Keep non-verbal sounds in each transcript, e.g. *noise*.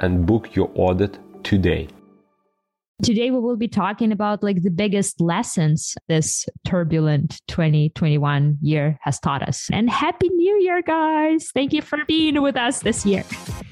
and book your audit today. Today we will be talking about like the biggest lessons this turbulent 2021 year has taught us. And happy new year guys. Thank you for being with us this year.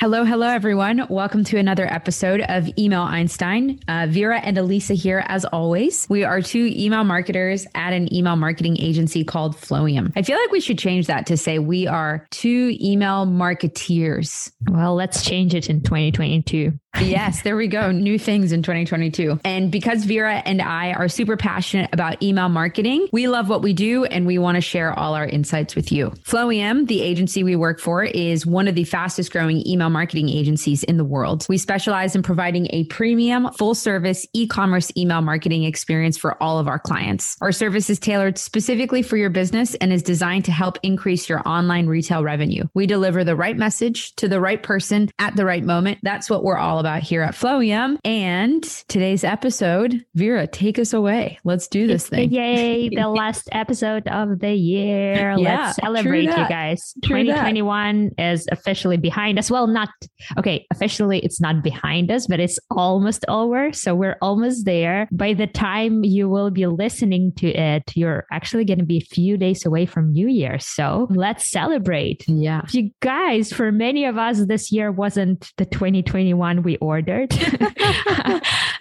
Hello, hello, everyone. Welcome to another episode of Email Einstein. Uh, Vera and Elisa here, as always. We are two email marketers at an email marketing agency called Flowium. I feel like we should change that to say we are two email marketeers. Well, let's change it in 2022 yes, there we go. New things in 2022. And because Vera and I are super passionate about email marketing, we love what we do and we want to share all our insights with you. Flowium, the agency we work for, is one of the fastest growing email marketing agencies in the world. We specialize in providing a premium, full service e commerce email marketing experience for all of our clients. Our service is tailored specifically for your business and is designed to help increase your online retail revenue. We deliver the right message to the right person at the right moment. That's what we're all about here at Flowium. And today's episode, Vera, take us away. Let's do this thing. Yay, the *laughs* last episode of the year. yeah, Let's celebrate, you guys. True 2021 that. is officially behind us. Well, not okay, officially it's not behind us, but it's almost over. So we're almost there. By the time you will be listening to it, you're actually going to be a few days away from New Year. So let's celebrate. Yeah. You guys, for many of us, this year wasn't the 2021 we ordered. *laughs*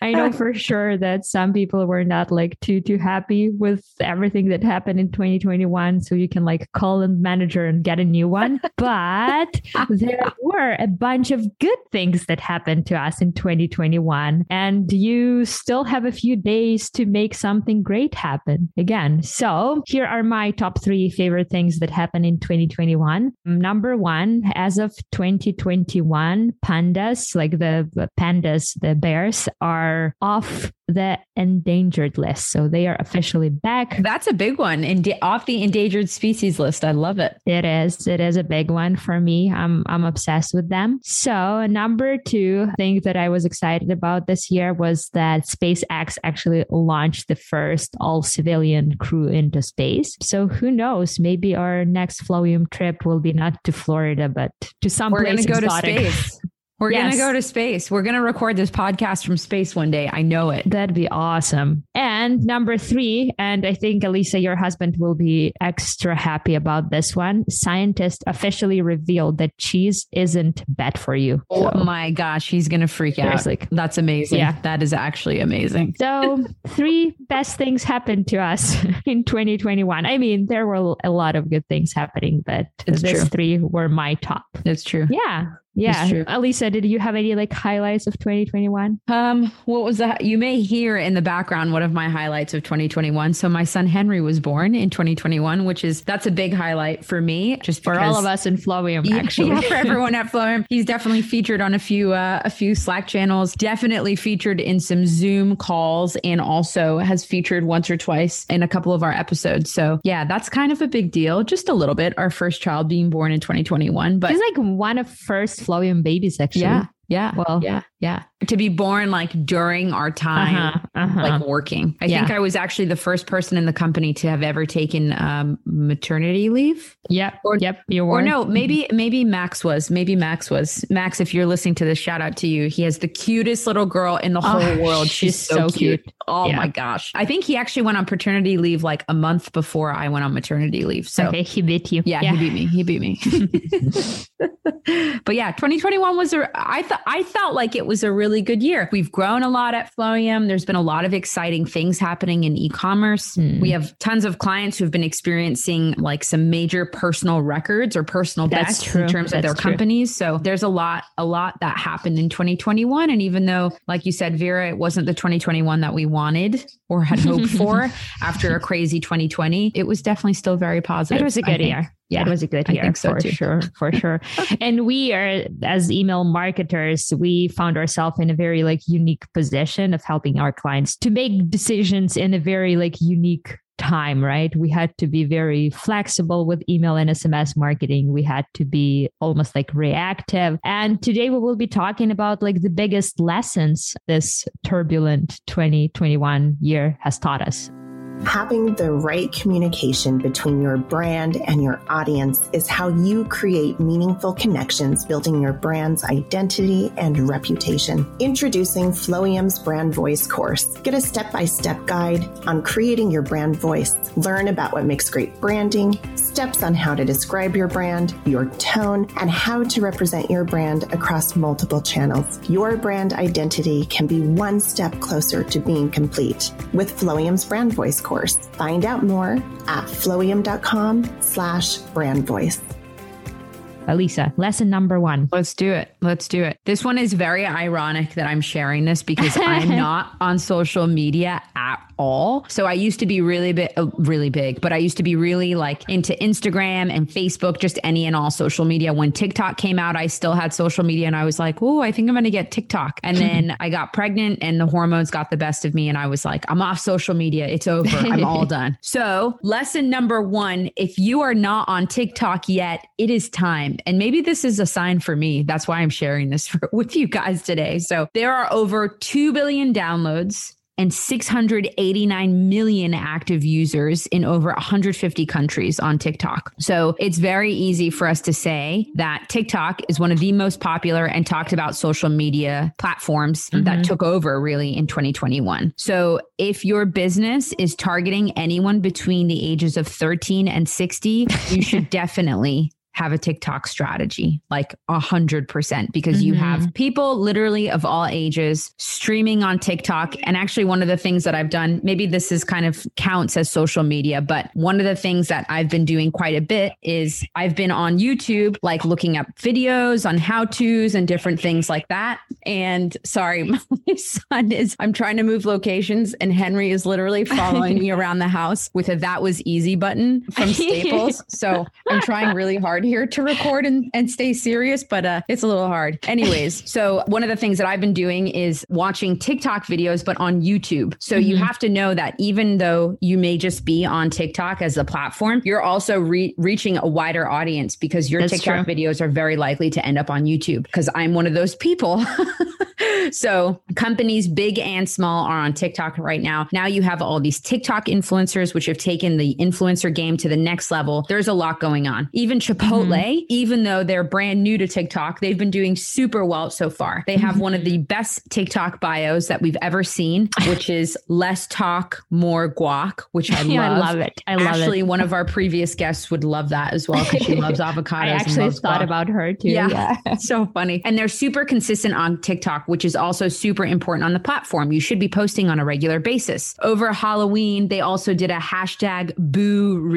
I know for sure that some people were not like too too happy with everything that happened in 2021 so you can like call a manager and get a new one. *laughs* But there were a bunch of good things that happened to us in 2021 and you still have a few days to make something great happen again. So here are my top 3 favorite things that happened in 2021 number 1 as of 2021 pandas like the the pandas, the bears, are off the endangered list. So they are officially back. That's a big one. and off the endangered species list. I love it. It is. It is a big one for me. I'm I'm obsessed with them. So number two thing that I was excited about this year was that SpaceX actually launched the first all civilian crew into space. So who knows? Maybe our next Flowium trip will be not to Florida, but to some We're place. We're to go to space. *laughs* We're yes. going to go to space. We're going to record this podcast from space one day. I know it. That'd be awesome. And number three, and I think Elisa, your husband will be extra happy about this one. Scientists officially revealed that cheese isn't bad for you. So. Oh my gosh, he's going to freak out. Like, That's amazing. Yeah. That is actually amazing. So, three best things happened to us *laughs* in 2021. I mean, there were a lot of good things happening, but it's these three were my top. It's true. Yeah. Yeah. Elisa, did you have any like highlights of 2021? Um, what was that? You may hear in the background one of my highlights of 2021. So my son Henry was born in 2021, which is that's a big highlight for me. Just for all of us in Flowium, *laughs* actually. Yeah, for everyone at Flowium. He's definitely featured on a few uh, a few Slack channels, definitely featured in some Zoom calls, and also has featured once or twice in a couple of our episodes. So yeah, that's kind of a big deal. Just a little bit. Our first child being born in 2021. But he's like one of first Flowium babies, actually. Yeah. Yeah. Well, yeah. Yeah. To be born like during our time, uh-huh, uh-huh. like working. I yeah. think I was actually the first person in the company to have ever taken um, maternity leave. Yep. Or, yep. You were. Or no, maybe, maybe Max was. Maybe Max was. Max, if you're listening to this, shout out to you. He has the cutest little girl in the whole oh, world. She's, she's so, cute. cute. Oh yeah. my gosh. I think he actually went on paternity leave like a month before I went on maternity leave. So okay, he beat you. Yeah, yeah. he beat me. He beat me. *laughs* *laughs* but yeah, 2021 was a, I thought, I felt like it was a really really good year. We've grown a lot at Flowium. There's been a lot of exciting things happening in e-commerce. Mm. We have tons of clients who've been experiencing like some major personal records or personal That's bests true. in terms That's of their true. companies. So there's a lot, a lot that happened in 2021. And even though, like you said, Vera, it wasn't the 2021 that we wanted or had hoped *laughs* for after a crazy 2020, it was definitely still very positive. It was a good year. Yeah, it was a good year so for too. sure, for sure. *laughs* and we are, as email marketers, we found ourselves in a very like unique position of helping our clients to make decisions in a very like unique time, right? We had to be very flexible with email and SMS marketing. We had to be almost like reactive. And today we will be talking about like the biggest lessons this turbulent 2021 year has taught us. Having the right communication between your brand and your audience is how you create meaningful connections, building your brand's identity and reputation. Introducing Flowium's Brand Voice course. Get a step by step guide on creating your brand voice. Learn about what makes great branding, steps on how to describe your brand, your tone, and how to represent your brand across multiple channels. Your brand identity can be one step closer to being complete with Flowium's Brand Voice course. Find out more at flowium.com slash brand voice. Elisa, lesson number one. Let's do it. Let's do it. This one is very ironic that I'm sharing this because I'm *laughs* not on social media at all. So I used to be really big, uh, really big, but I used to be really like into Instagram and Facebook, just any and all social media. When TikTok came out, I still had social media and I was like, oh, I think I'm going to get TikTok. And *laughs* then I got pregnant and the hormones got the best of me. And I was like, I'm off social media. It's over. I'm all *laughs* done. So, lesson number one if you are not on TikTok yet, it is time. And maybe this is a sign for me. That's why I'm sharing this for, *laughs* with you guys today. So, there are over 2 billion downloads and 689 million active users in over 150 countries on TikTok. So it's very easy for us to say that TikTok is one of the most popular and talked about social media platforms mm-hmm. that took over really in 2021. So if your business is targeting anyone between the ages of 13 and 60, you should *laughs* definitely have a TikTok strategy, like a hundred percent, because mm-hmm. you have mm-hmm. people literally of all ages streaming on TikTok. And actually, one of the things that I've done, maybe this is kind of counts as social media, but one of the things that I've been doing quite a bit is I've been on YouTube, like looking up videos on how to's and different things like that. And sorry, *laughs* my son is, I'm trying to move locations, and Henry is literally following me *laughs* around the house with a that was easy button from *laughs* Staples. so I'm trying really hard here to record and, and stay serious, but uh, it's a little hard. Anyways, *laughs* so one of the things that I've been doing is watching TikTok videos, but on YouTube. So mm-hmm. you have to know that even though you may just be on TikTok as a platform, you're also re- reaching a wider audience because your That's TikTok true. videos are very likely to end up on YouTube because I'm one of those people. *laughs* so companies big and small are on TikTok right now. Now you have all these TikTok influencers, which have taken the influencer game to the next level. There's a lot going on. Even Chipotle mm-hmm. even though they're brand new to TikTok, they've been doing super well so far. They have one of the best TikTok bios that we've ever seen, which *laughs* is less talk, more guac, which I love. *laughs* yeah, I love it. I love actually, it. Actually, one of our previous guests would love that as well because she *laughs* loves avocados. I actually thought guac. about her too. Yeah. yeah. so funny. And they're super consistent on TikTok, which is also super important on the platform. You should be posting on a regular basis. Over Halloween, they also did a hashtag Boo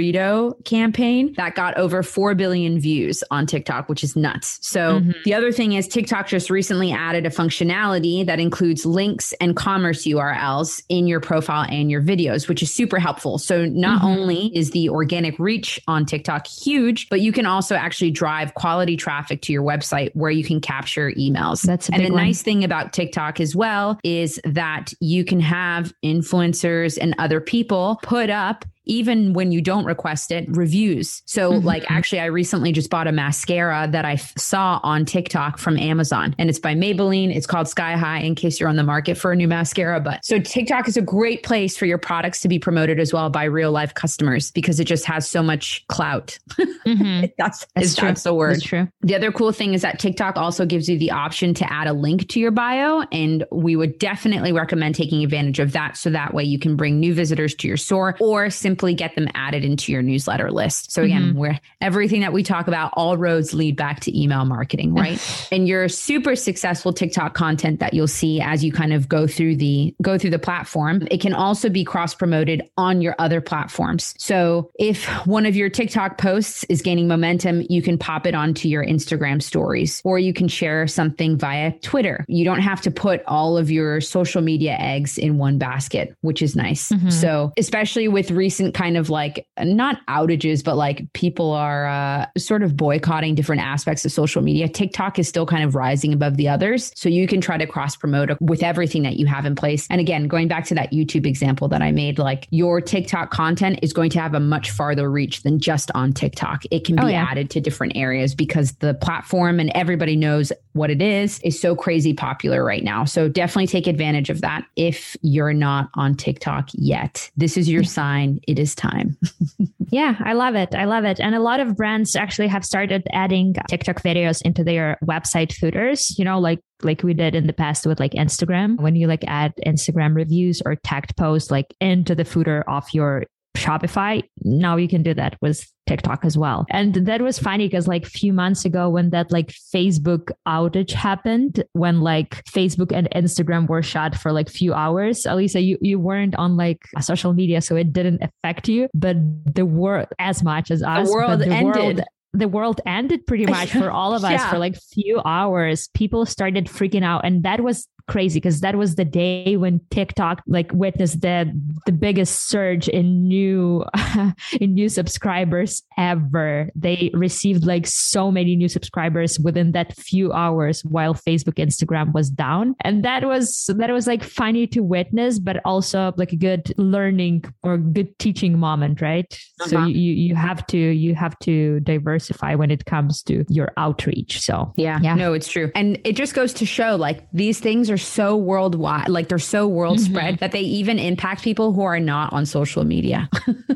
campaign that got over 4 billion views on TikTok, which is nuts. So mm-hmm. the other thing is TikTok just recently added a functionality that includes links and commerce URLs in your profile and your videos, which is super helpful. So not mm-hmm. only is the organic reach on TikTok huge, but you can also actually drive quality traffic to your website where you can capture emails. That's and the one. nice thing about TikTok as well is that you can have influencers and other people put up even when you don't request it, reviews. So, mm-hmm. like, actually, I recently just bought a mascara that I f- saw on TikTok from Amazon, and it's by Maybelline. It's called Sky High, in case you're on the market for a new mascara. But so, TikTok is a great place for your products to be promoted as well by real life customers because it just has so much clout. Mm-hmm. *laughs* that's that's, that's the word. That's true. The other cool thing is that TikTok also gives you the option to add a link to your bio, and we would definitely recommend taking advantage of that so that way you can bring new visitors to your store or simply simply get them added into your newsletter list. So again, mm-hmm. where everything that we talk about, all roads lead back to email marketing, right? and your super successful TikTok content that you'll see as you kind of go through the go through the platform, it can also be cross promoted on your other platforms. So if one of your TikTok posts is gaining momentum, you can pop it onto your Instagram stories or you can share something via Twitter. You don't have to put all of your social media eggs in one basket, which is nice. Mm-hmm. So, especially with recent kind of like not outages, but like people are uh, sort of boycotting different aspects of social media, TikTok is still kind of rising above the others. So, you can try to cross promote with everything that you have in place. And again, going back to that YouTube example that I made, like your TikTok content is going to have a much farther reach than just on TikTok. It can be oh, yeah. added to different areas because the platform and everybody knows what it is is so crazy popular right now. So definitely take advantage of that if you're not on TikTok yet. This is your sign. It is time. *laughs* yeah, I love it. I love it. And a lot of brands actually have started adding TikTok videos into their website footers, you know, like like we did in the past with like Instagram. When you like add Instagram reviews or tagged posts like into the footer of your Shopify. Now you can do that with TikTok as well. And that was funny because like a few months ago when that like Facebook outage happened, when like Facebook and Instagram were shut for like few hours, Elisa, you, you weren't on like social media, so it didn't affect you, but the world as much as us. The world the ended. World, the world ended pretty *laughs* much for all of us yeah. for like few hours people started freaking out and that was crazy because that was the day when TikTok like witnessed the the biggest surge in new *laughs* in new subscribers ever. They received like so many new subscribers within that few hours while Facebook Instagram was down. And that was that was like funny to witness but also like a good learning or good teaching moment, right? Uh-huh. So you you have to you have to diversify when it comes to your outreach. So yeah, yeah. No, it's true. And it just goes to show like these things are so worldwide, like they're so world mm-hmm. spread that they even impact people who are not on social media.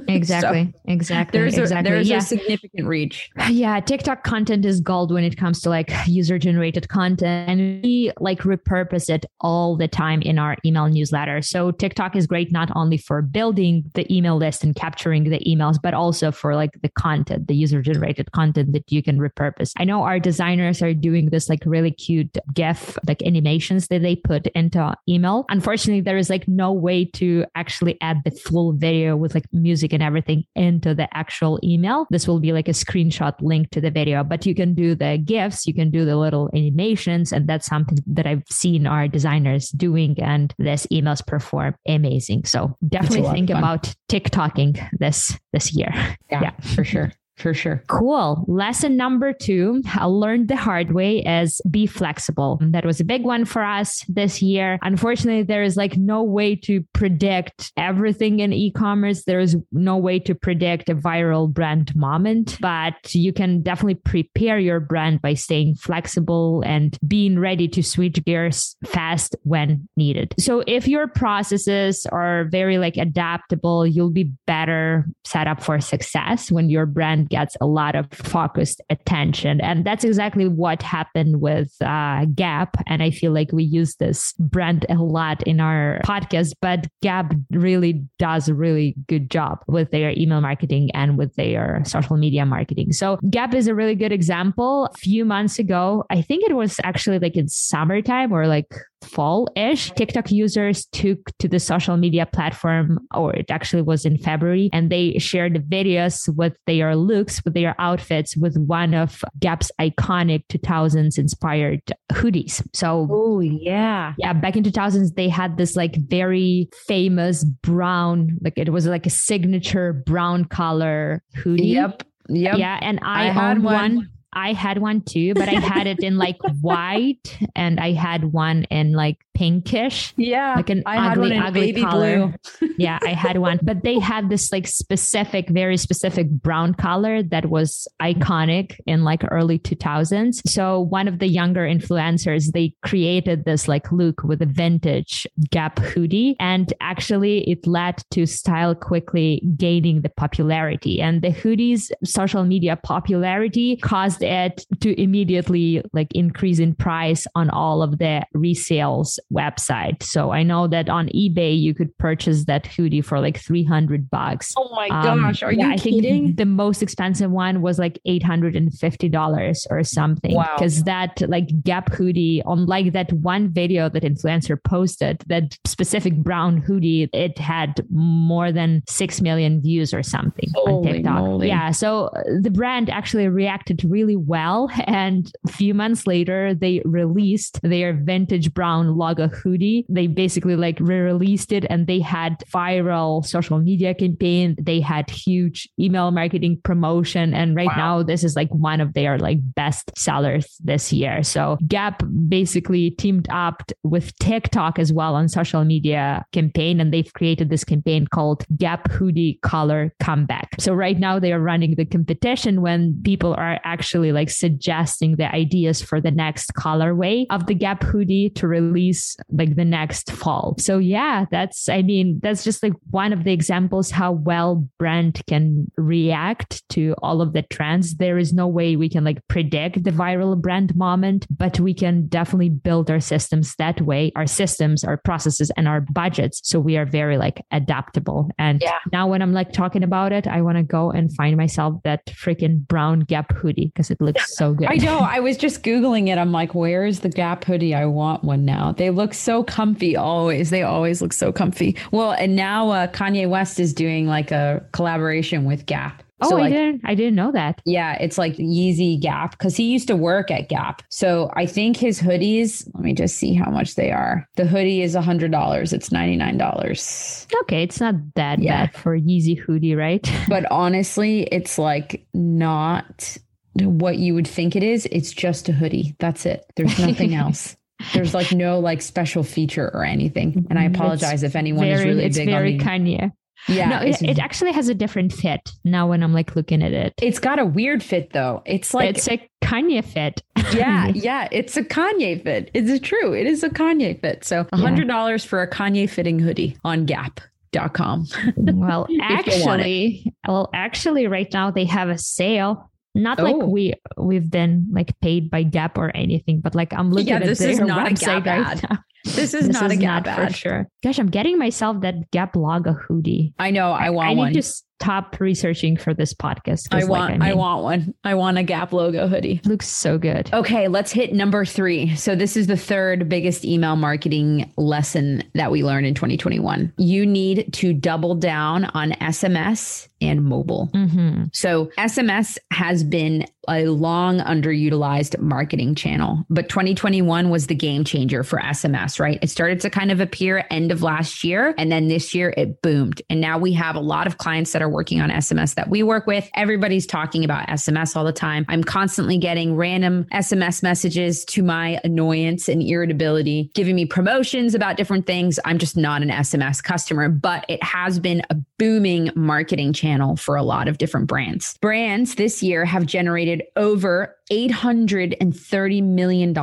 exactly. *laughs* so exactly. There's, exactly. A, there's yeah. a significant reach. Yeah. TikTok content is gold when it comes to like user generated content and we like repurpose it all the time in our email newsletter. So TikTok is great not only for building the email list and capturing the emails, but also for like the content, the user generated content that you can repurpose. I know our designers are doing this like really cute GIF like animations that they put into email. Unfortunately, there is like no way to actually add the full video with like music and everything into the actual email. This will be like a screenshot link to the video, but you can do the GIFs, you can do the little animations, and that's something that I've seen our designers doing, and this emails perform amazing. So definitely think about TikToking this this year. Yeah, *laughs* yeah. for sure. For sure. Cool. Lesson number two, I learned the hard way is be flexible. That was a big one for us this year. Unfortunately, there is like no way to predict everything in e-commerce. There is no way to predict a viral brand moment, but you can definitely prepare your brand by staying flexible and being ready to switch gears fast when needed. So if your processes are very like adaptable, you'll be better set up for success when your brand gets a lot of focused attention. And that's exactly what happened with uh, Gap. And I feel like we use this brand a lot in our podcast, but Gap really does a really good job with their email marketing and with their social media marketing. So Gap is a really good example. A few months ago, I think it was actually like in summertime or like fall ish, TikTok users took to the social media platform, or it actually was in February, and they shared videos with their looks, with their outfits, with one of Gap's iconic 2000s inspired hoodies. So, oh, yeah. Yeah. Back in 2000s, they had this like very famous brown, like it was like a signature brown color hoodie. Yep. Yep. Yeah. And I, I had one. one I had one too, but I had it in *laughs* like white and I had one in like pinkish. Yeah. Like an I ugly, ugly color. *laughs* yeah, I had one. But they had this like specific, very specific brown color that was iconic in like early 2000s. So one of the younger influencers, they created this like look with a vintage Gap hoodie. And actually it led to style quickly gaining the popularity. And the hoodie's social media popularity caused it to immediately like increase in price on all of the resales website. So I know that on eBay you could purchase that hoodie for like 300 bucks. Oh my um, gosh, are yeah, you I kidding? the most expensive one was like $850 or something. Wow. Cuz that like Gap hoodie on like that one video that influencer posted, that specific brown hoodie, it had more than 6 million views or something Holy on TikTok. Moly. Yeah, so uh, the brand actually reacted really well *laughs* and a few months later they released their vintage brown logo hoodie. They basically like re-released it and they had viral social media campaign. They had huge email marketing promotion and right wow. now this is like one of their like best sellers this year. So Gap basically teamed up with TikTok as well on social media campaign and they've created this campaign called Gap Hoodie Color Comeback. So right now they are running the competition when people are actually like suggesting the ideas for the next colorway of the Gap hoodie to release like the next fall. So yeah, that's I mean, that's just like one of the examples how well brand can react to all of the trends. There is no way we can like predict the viral brand moment, but we can definitely build our systems that way, our systems, our processes and our budgets. So we are very like adaptable. And yeah. now when I'm like talking about it, I want to go and find myself that freaking brown Gap hoodie because it looks so good. I know. I was just Googling it. I'm like, where is the Gap hoodie? I want one now. They look so comfy always. They always look so comfy. Well, and now uh, Kanye West is doing like a collaboration with Gap. Oh, so, I didn't. I didn't know that. Yeah, it's like Yeezy Gap because he used to work at Gap. So I think his hoodies. Let me just see how much they are. The hoodie is a hundred dollars. It's ninety nine dollars. Okay, it's not that yeah. bad for Yeezy hoodie, right? *laughs* but honestly, it's like not what you would think it is. It's just a hoodie. That's it. There's *laughs* nothing else. There's like no like special feature or anything. And I mm, apologize it's if anyone very, is really it's big very on Kanye. Yeah. No, it, it, actually has a different fit now when I'm like looking at it. It's got a weird fit though. It's like it's a Kanye fit. yeah, *laughs* yeah. It's a Kanye fit. It's true. It is a Kanye fit. So a hundred dollars yeah. for a Kanye fitting hoodie on Gap.com. *laughs* well, actually, well, actually, right now they have a sale not oh. like we we've been like paid by Gap or anything, but like I'm looking yeah, at this their is not website a Gap right ad. now. This is this not is a Gap not ad. for sure. Gosh, I'm getting myself that Gap logo hoodie. I know. I want I, I one. I to stop researching for this podcast. I want. Like, I, mean, I, want one. I want a Gap logo hoodie. Looks so good. Okay, let's hit number three. So this is the third biggest email marketing lesson that we learned in 2021. You need to double down on SMS and mobile. Mm-hmm. So SMS has been a long underutilized marketing channel, but 2021 was the game changer for SMS, right? It started to kind of appear end of last year. And then this year it boomed. And now we have a lot of clients that are working on SMS that we work with. Everybody's talking about SMS all the time. I'm constantly getting random SMS messages to my annoyance and irritability, giving me promotions about different things. I'm just not an SMS customer, but it has been a booming marketing channel for a lot of different brands. Brands this year have generated over $830 million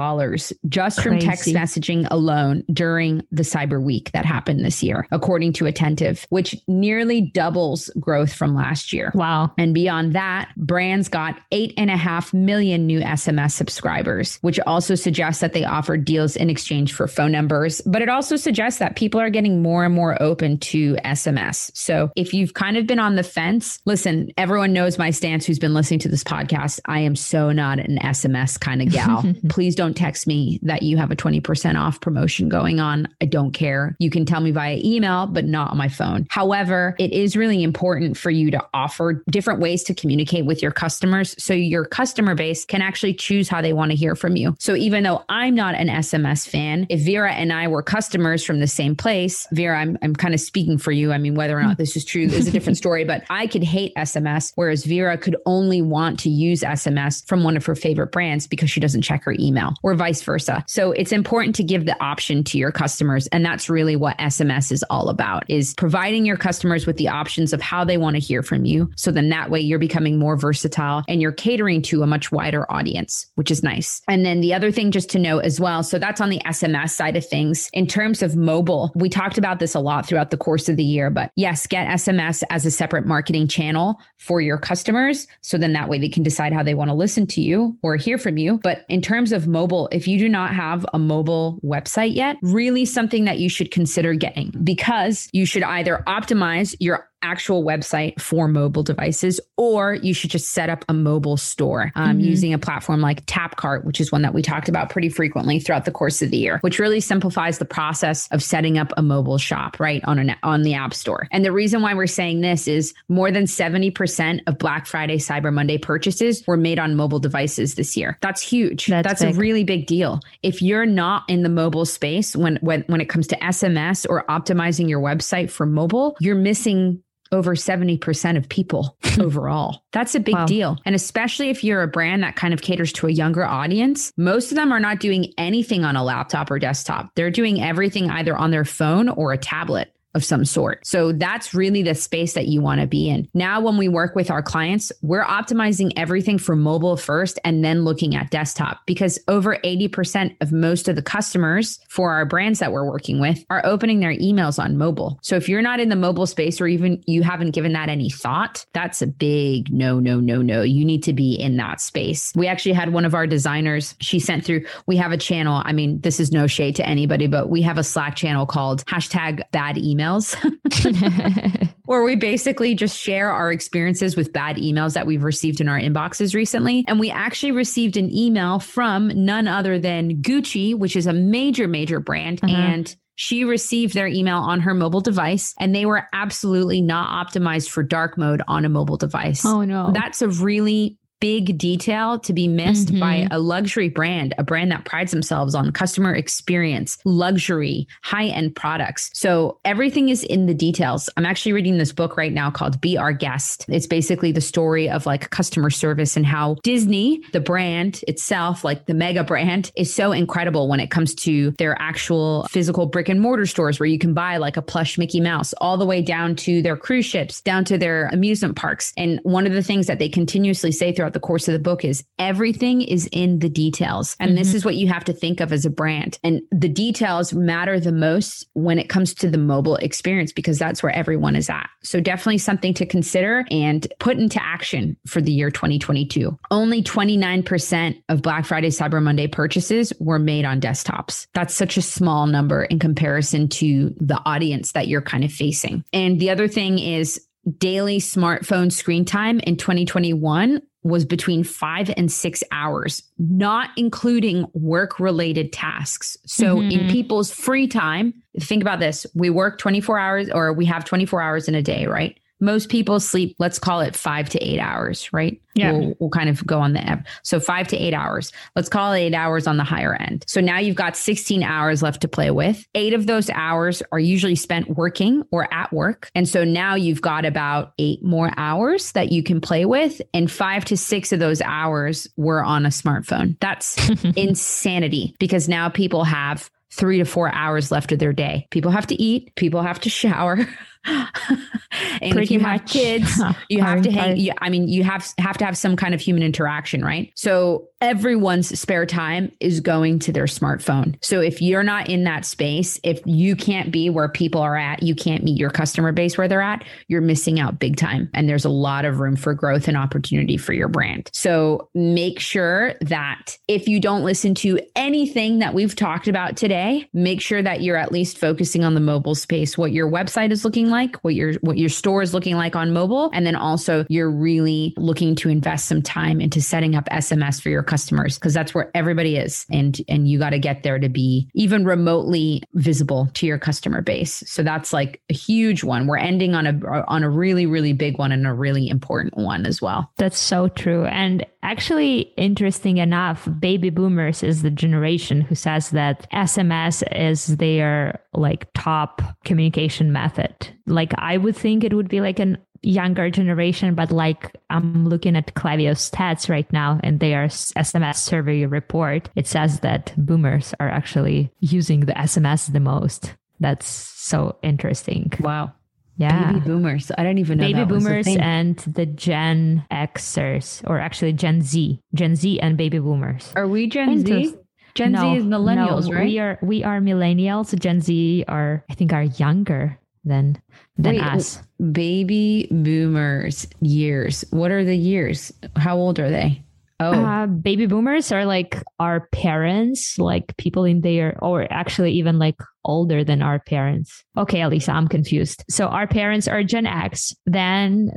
just Crazy. from text messaging alone during the cyber week that happened this year, according to Attentive, which nearly doubles growth from last year. Wow. And beyond that, brands got eight and a half million new SMS subscribers, which also suggests that they offer deals in exchange for phone numbers. But it also suggests that people are getting more and more open to SMS. So if you've kind of been on the fence, listen, everyone knows my stance who's been listening to this podcast. I am so not not an SMS kind of gal. *laughs* Please don't text me that you have a 20% off promotion going on. I don't care. You can tell me via email, but not on my phone. However, it is really important for you to offer different ways to communicate with your customers so your customer base can actually choose how they want to hear from you. So even though I'm not an SMS fan, if Vera and I were customers from the same place, Vera, I'm, I'm kind of speaking for you. I mean, whether or not hmm. this is true is a different *laughs* story, but I could hate SMS, whereas Vera could only want to use SMS from one of her favorite brands because she doesn't check her email or vice versa. So it's important to give the option to your customers. And that's really what SMS is all about is providing your customers with the options of how they want to hear from you. So then that way you're becoming more versatile and you're catering to a much wider audience, which is nice. And then the other thing just to note as well. So that's on the SMS side of things. In terms of mobile, we talked about this a lot throughout the course of the year, but yes, get at SMS as a separate marketing channel for your customers. So then that way they can decide how they want to listen to you or hear from you. But in terms of mobile, if you do not have a mobile website yet, really something that you should consider getting because you should either optimize your actual website for mobile devices, or you should just set up a mobile store um, mm-hmm. using a platform like Tapcart, which is one that we talked about pretty frequently throughout the course of the year, which really simplifies the process of setting up a mobile shop right on an on the App Store. And the reason why we're saying this is more than 70% of Black Friday, Cyber Monday purchases were made on mobile devices this year. That's huge. That's, That's a really big deal. If you're not in the mobile space when when when it comes to SMS or optimizing your website for mobile, you're missing over 70% of people *laughs* overall. That's a big wow. deal. And especially if you're a brand that kind of caters to a younger audience, most of them are not doing anything on a laptop or desktop. They're doing everything either on their phone or a tablet of some sort. So that's really the space that you want to be in. Now, when we work with our clients, we're optimizing everything for mobile first and then looking at desktop because over 80% of most of the customers for our brands that we're working with are opening their emails on mobile. So if you're not in the mobile space or even you haven't given that any thought, that's a big no, no, no, no. You need to be in that space. We actually had one of our designers, she sent through, we have a channel. I mean, this is no shade to anybody, but we have a Slack channel called hashtag bad email emails *laughs* where we basically just share our experiences with bad emails that we've received in our inboxes recently. And we actually received an email from none other than Gucci, which is a major, major brand. Uh-huh. And she received their email on her mobile device and they were absolutely not optimized for dark mode on a mobile device. Oh no. That's a really big detail to be missed mm-hmm. by a luxury brand, a brand that prides themselves on customer experience, luxury, high end products. So everything is in the details. I'm actually reading this book right now called Be Our Guest. It's basically the story of like customer service and how Disney, the brand itself, like the mega brand, is so incredible when it comes to their actual physical brick and mortar stores where you can buy like a plush Mickey Mouse, all the way down to their cruise ships, down to their amusement parks. And one of the things that they continuously say throughout throughout the course of the book is everything is in the details. And mm-hmm. this is what you have to think of as a brand. And the details matter the most when it comes to the mobile experience because that's where everyone is at. So definitely something to consider and put into action for the year 2022. Only 29% of Black Friday Cyber Monday purchases were made on desktops. That's such a small number in comparison to the audience that you're kind of facing. And the other thing is daily smartphone screen time in 2021 was between five and six hours, not including work related tasks. So, mm-hmm. in people's free time, think about this we work 24 hours or we have 24 hours in a day, right? Most people sleep, let's call it five to eight hours, right? Yeah. We'll, we'll kind of go on the app. So five to eight hours. Let's call it eight hours on the higher end. So now you've got 16 hours left to play with. Eight of those hours are usually spent working or at work. And so now you've got about eight more hours that you can play with. And five to six of those hours were on a smartphone. That's *laughs* insanity because now people have three to four hours left of their day. People have to eat, people have to shower. *laughs* *laughs* and Pretty if you much. have kids, *laughs* you have to hang. You, I mean, you have have to have some kind of human interaction, right? So everyone's spare time is going to their smartphone. So if you're not in that space, if you can't be where people are at, you can't meet your customer base where they're at, you're missing out big time. And there's a lot of room for growth and opportunity for your brand. So make sure that if you don't listen to anything that we've talked about today, make sure that you're at least focusing on the mobile space, what your website is looking like, what your what your store is looking like on mobile, and then also you're really looking to invest some time into setting up SMS for your customers because that's where everybody is and and you got to get there to be even remotely visible to your customer base. So that's like a huge one. We're ending on a on a really really big one and a really important one as well. That's so true. And actually interesting enough, baby boomers is the generation who says that SMS is their like top communication method like I would think it would be like an younger generation, but like I'm looking at Klaviyo's stats right now and their SMS survey report, it says that boomers are actually using the SMS the most. That's so interesting. Wow. Yeah. Baby boomers. I don't even know. Baby boomers and the Gen Xers, or actually Gen Z. Gen Z and baby boomers. Are we Gen Z? Gen no, Z is millennials, no, right? We are we are millennials. Gen Z are I think are younger than than Wait, us. Baby boomers years. What are the years? How old are they? Oh, Uh, baby boomers are like our parents, like people in their, or actually even like older than our parents. Okay, Elisa, I'm confused. So our parents are Gen X, then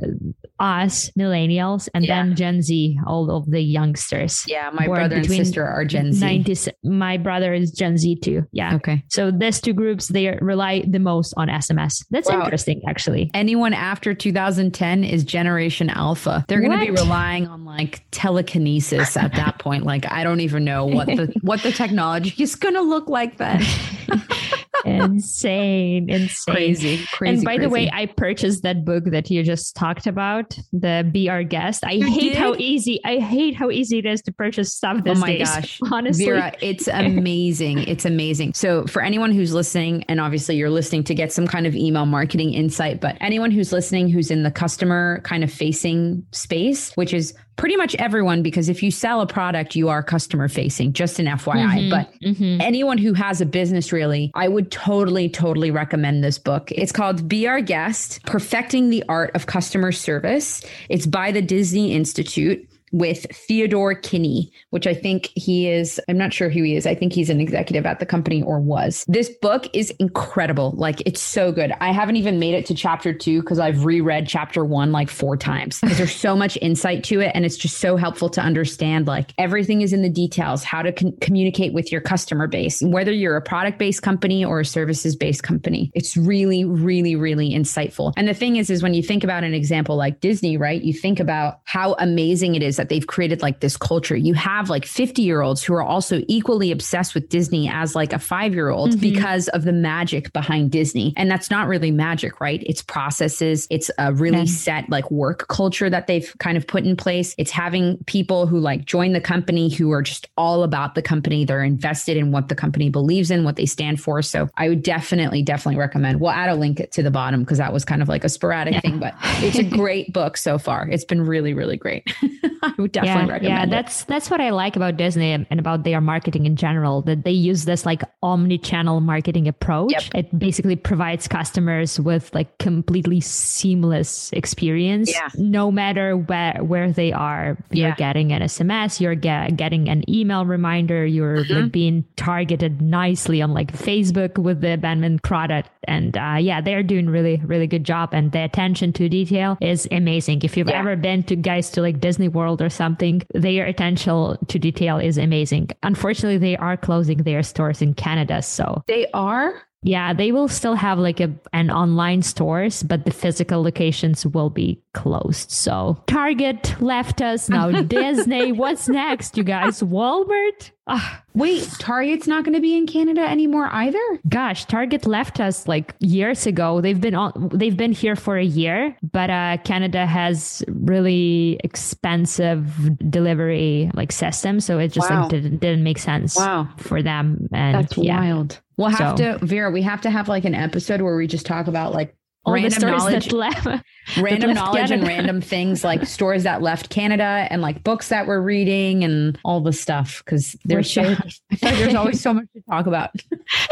us, millennials, and Yeah. then Gen Z, all of the youngsters. yeah. My brother and sister are Gen Z. 90s. My brother is Gen Z too. Yeah. Okay. So these two groups, they rely the most on SMS. That's Wow. interesting, actually. Anyone after 2010 is Generation Alpha. They're going to be relying on like telekinesis at that *laughs* point. Like I don't even know what the what the technology is going to look like then. *laughs* insane, *laughs* insane. crazy, crazy. and by the way. I purchased that book that you just talked about, the Be Our Guest. I You hate how easy I hate how easy it is to purchase stuff Oh my days. gosh. *laughs* Honestly. Vera, it's amazing. It's amazing. So, for anyone who's listening, and obviously you're listening to get some kind of email marketing insight, but anyone who's listening who's in the customer kind of facing space, which is pretty much everyone, because if you sell a product, you are customer facing, just an FYI. Mhm, But mhm. anyone who has a business really i would totally totally recommend this book it's called be our guest perfecting the art of customer service it's by the disney institute with Theodore Kinni, which I think he is, I'm not sure who he is. I think he's an executive at the company or was. This book is incredible. Like, it's so good. I haven't even made it to chapter two because I've reread chapter one like four times because there's so much insight to it. And it's just so helpful to understand like everything is in the details, how to con- communicate with your customer base, whether you're a product based company or a services based company. It's really, really, really insightful. And the thing is, is when you think about an example like Disney, right? You think about how amazing it is that they've created like this culture. You have like 50 year olds who are also equally obsessed with Disney as like a five year old Mhm. because of the magic behind Disney. And that's not really magic, right? It's processes, it's a really Yeah. set like work culture that they've kind of put in place. It's having people who like join the company who are just all about the company. They're invested in what the company believes in, what they stand for. So I would definitely, definitely recommend. We'll add a link to the bottom because that was kind of like a sporadic Yeah. thing, but it's a *laughs* great book so far. It's been really, really great. *laughs* *laughs* I would definitely yeah, recommend yeah, it. that's that's what I like about Disney and about their marketing in general. That they use this like omni-channel marketing approach. Yep. It basically provides customers with like completely seamless experience, Yeah. no matter where where they are. You're Yeah. getting an SMS, you're get, getting an email reminder, you're Mm-hmm. like being targeted nicely on like Facebook with the abandoned product, and uh, yeah, they're doing really really good job. And the attention to detail is amazing. If you've ever been to guys to like Disney World or something, their attention to detail is amazing. Unfortunately, they are closing their stores in Canada, so they are. Yeah, they will still have like a an online stores, but the physical locations will be closed. So Target left us now. *laughs* Disney, what's next, you guys? Walmart. Ah, Wait, Target's not going to be in Canada anymore either? gosh, Target left us like years ago. They've been on. They've been here for a year, but uh, Canada has really expensive delivery like system, so it just Wow. like didn't, didn't make sense Wow. for them. And That's yeah, wild. We'll have So- to, Vera, we have to have like an episode where we just talk about like all random knowledge, left. *laughs* random knowledge and random things like *laughs* stories that left Canada and like books that we're reading and all the stuff. Cause there's so, should. I feel like there's always so much to talk about.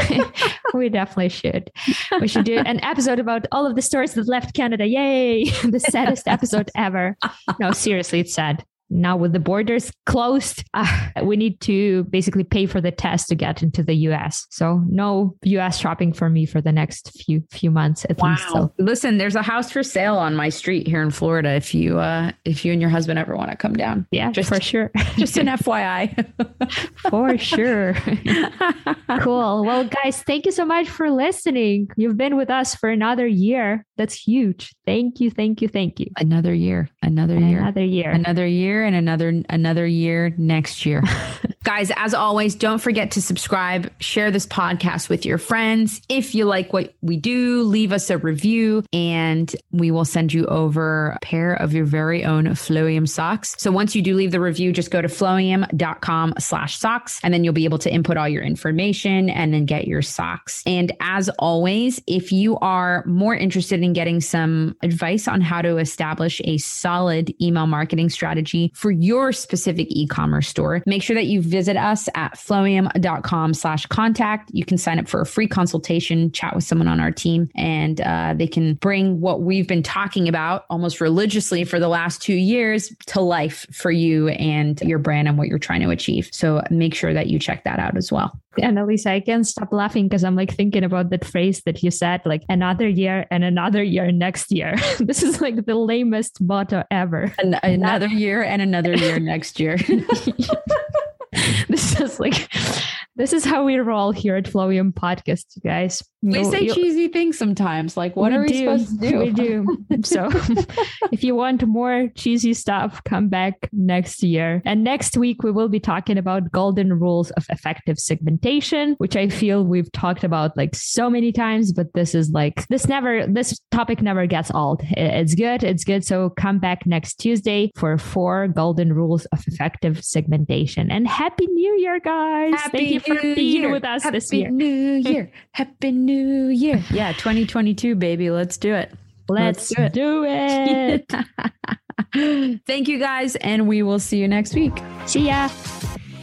*laughs* we definitely should. We should do an episode about all of the stores that left Canada. Yay! the saddest episode ever. No, seriously, it's sad. Now with the borders closed, *laughs* uh, we need to basically pay for the test to get into the US. So no US shopping for me for the next few few months at least. So Listen, there's a house for sale on my street here in Florida. If you, uh, if you and your husband ever want to come down, yeah, Just- for sure. *laughs* just an FYI. *laughs* for sure. cool. Well, guys, thank you so much for listening. You've been with us for another year. That's huge. Thank you, thank you, thank you. another year, another year. Another year. another year and another another year next year. *laughs* Guys, as always, don't forget to subscribe, share this podcast with your friends. If you like what we do, leave us a review and we will send you over a pair of your very own Flowium socks. So once you do leave the review, just go to flowium.com slash socks and then you'll be able to input all your information and then get your socks. And as always, if you are more interested in getting some advice on how to establish a solid email marketing strategy for your specific e-commerce store, make sure that you visit us at flowium.com slash contact. You can sign up for a free consultation, chat with someone on our team, and uh, they can bring what we've been talking about almost religiously for the last two years to life for you and your brand and what you're trying to achieve. So make sure that you check that out as well. And Elisa, I can't stop laughing because I'm like thinking about that phrase that you said, like another year and another year next year. *laughs* this is like the lamest motto ever. An- another year and another year next year. *laughs* *laughs* *laughs* this is like this is how we roll here at Flowium Podcast, you guys. We no, say you, cheesy things sometimes. Like, what are we do, supposed to do? We do. *laughs* so, *laughs* if you want more cheesy stuff, come back next year. And next week, we will be talking about golden rules of effective segmentation, which I feel we've talked about like so many times, but this is like, this never, this topic never gets old. It's good. It's good. So, come back next Tuesday for four golden rules of effective segmentation. And Happy New Year, guys. Happy Thank you for being year. with us Happy this year. New Year. *laughs* Happy New new year. Yeah, 2022, baby. Let's do it. Let's, Let's do it. Do it. *laughs* *laughs* Thank you guys, and we will see you next week. See ya.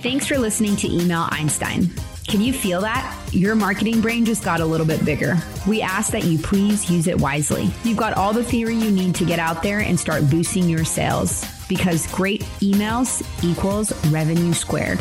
Thanks for listening to Email Einstein. Can you feel that? Your marketing brain just got a little bit bigger. We ask that you please use it wisely. You've got all the theory you need to get out there and start boosting your sales because great emails equals revenue squared.